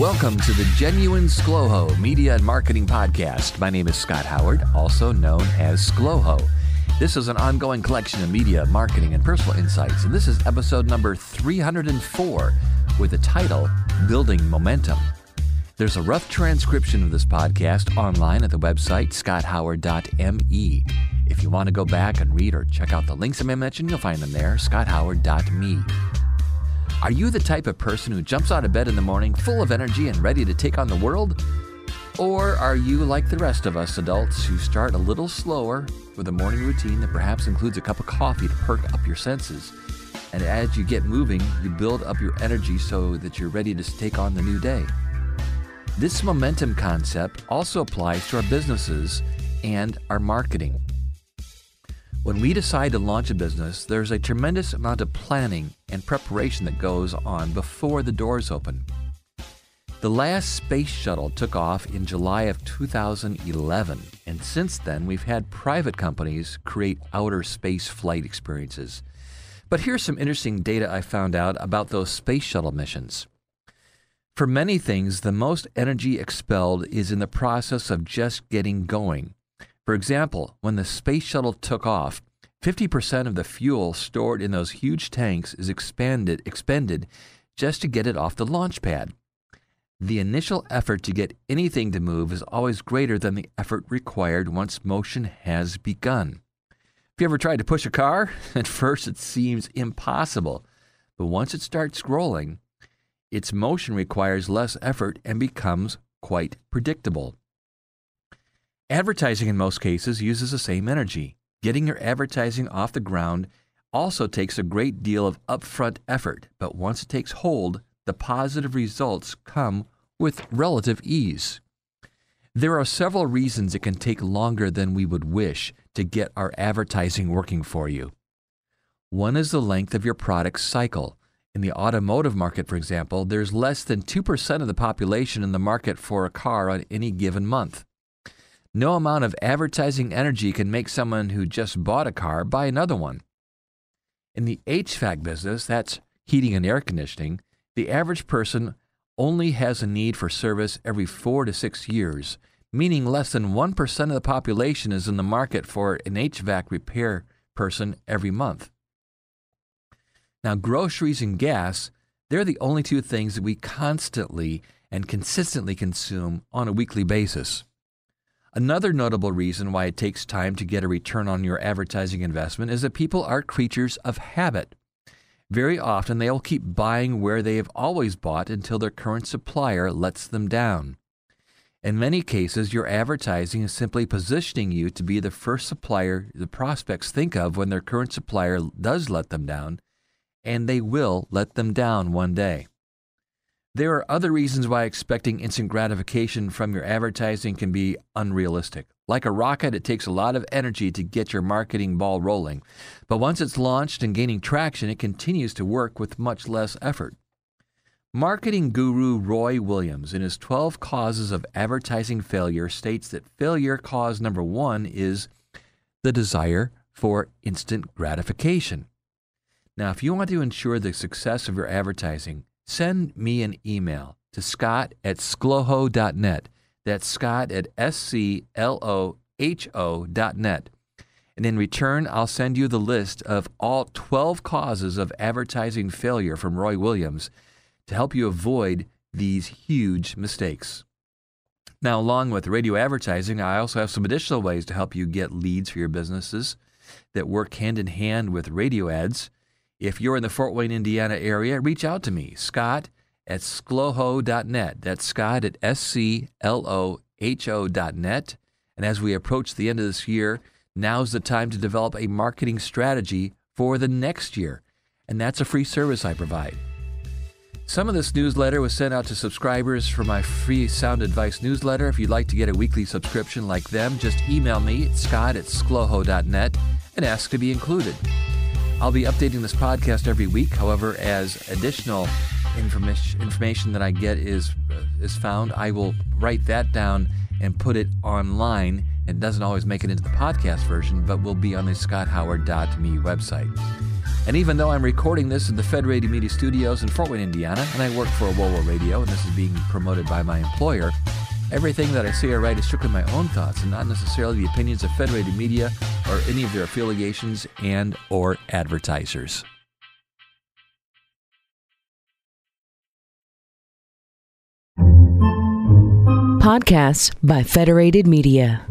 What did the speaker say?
Welcome to the Genuine ScLoHo Media and Marketing Podcast. My name is Scott Howard, also known as ScLoHo. This is an ongoing collection of media, marketing, and personal insights, and this is episode number 304 with the title Building Momentum. There's a rough transcription of this podcast online at the website scotthoward.me. If you want to go back and read or check out the links I mentioned, you'll find them there, scotthoward.me. Are you the type of person who jumps out of bed in the morning full of energy and ready to take on the world? Or are you like the rest of us adults who start a little slower with a morning routine that perhaps includes a cup of coffee to perk up your senses? And as you get moving, you build up your energy so that you're ready to take on the new day. This momentum concept also applies to our businesses and our marketing. When we decide to launch a business, there's a tremendous amount of planning and preparation that goes on before the doors open. The last space shuttle took off in July of 2011, and since then we've had private companies create outer space flight experiences. But here's some interesting data I found out about those space shuttle missions. For many things, the most energy expelled is in the process of just getting going. For example, when the space shuttle took off, 50% of the fuel stored in those huge tanks is expanded, expended just to get it off the launch pad. The initial effort to get anything to move is always greater than the effort required once motion has begun. If you ever tried to push a car? At first, it seems impossible, but once it starts rolling, its motion requires less effort and becomes quite predictable. Advertising in most cases uses the same energy. Getting your advertising off the ground also takes a great deal of upfront effort, but once it takes hold, the positive results come with relative ease. There are several reasons it can take longer than we would wish to get our advertising working for you. One is the length of your product's cycle. In the automotive market, for example, there's less than 2% of the population in the market for a car on any given month. No amount of advertising energy can make someone who just bought a car buy another one. In the HVAC business, that's heating and air conditioning, the average person only has a need for service every four to six years, meaning less than 1% of the population is in the market for an HVAC repair person every month. Now, groceries and gas, they're the only two things that we constantly and consistently consume on a weekly basis. Another notable reason why it takes time to get a return on your advertising investment is that people are creatures of habit. Very often, they will keep buying where they have always bought until their current supplier lets them down. In many cases, your advertising is simply positioning you to be the first supplier the prospects think of when their current supplier does let them down, and they will let them down one day. There are other reasons why expecting instant gratification from your advertising can be unrealistic. Like a rocket, it takes a lot of energy to get your marketing ball rolling. But once it's launched and gaining traction, it continues to work with much less effort. Marketing guru Roy Williams, in his 12 Causes of Advertising Failure, states that failure cause number one is the desire for instant gratification. Now, if you want to ensure the success of your advertising, send me an email to scott at scloho.net. That's scott at S-C-L-O-H-O.net. And in return, I'll send you the list of all 12 causes of advertising failure from Roy Williams to help you avoid these huge mistakes. Now, along with radio advertising, I also have some additional ways to help you get leads for your businesses that work hand in hand with radio ads. If you're in the Fort Wayne, Indiana area, reach out to me, Scott at scloho.net. That's Scott at S C L O H O.net. And as we approach the end of this year, now's the time to develop a marketing strategy for the next year. And that's a free service I provide. Some of this newsletter was sent out to subscribers for my free sound advice newsletter. If you'd like to get a weekly subscription like them, just email me at scott at scloho.net and ask to be included. I'll be updating this podcast every week. However, as additional information information that I get is uh, is found, I will write that down and put it online. It doesn't always make it into the podcast version, but will be on the scotthoward.me website. And even though I'm recording this in the Federated Media Studios in Fort Wayne, Indiana, and I work for WOWO Radio, and this is being promoted by my employer, everything that I say or write is strictly my own thoughts and not necessarily the opinions of Federated Media or any of their affiliations and or advertisers. Podcasts by Federated Media.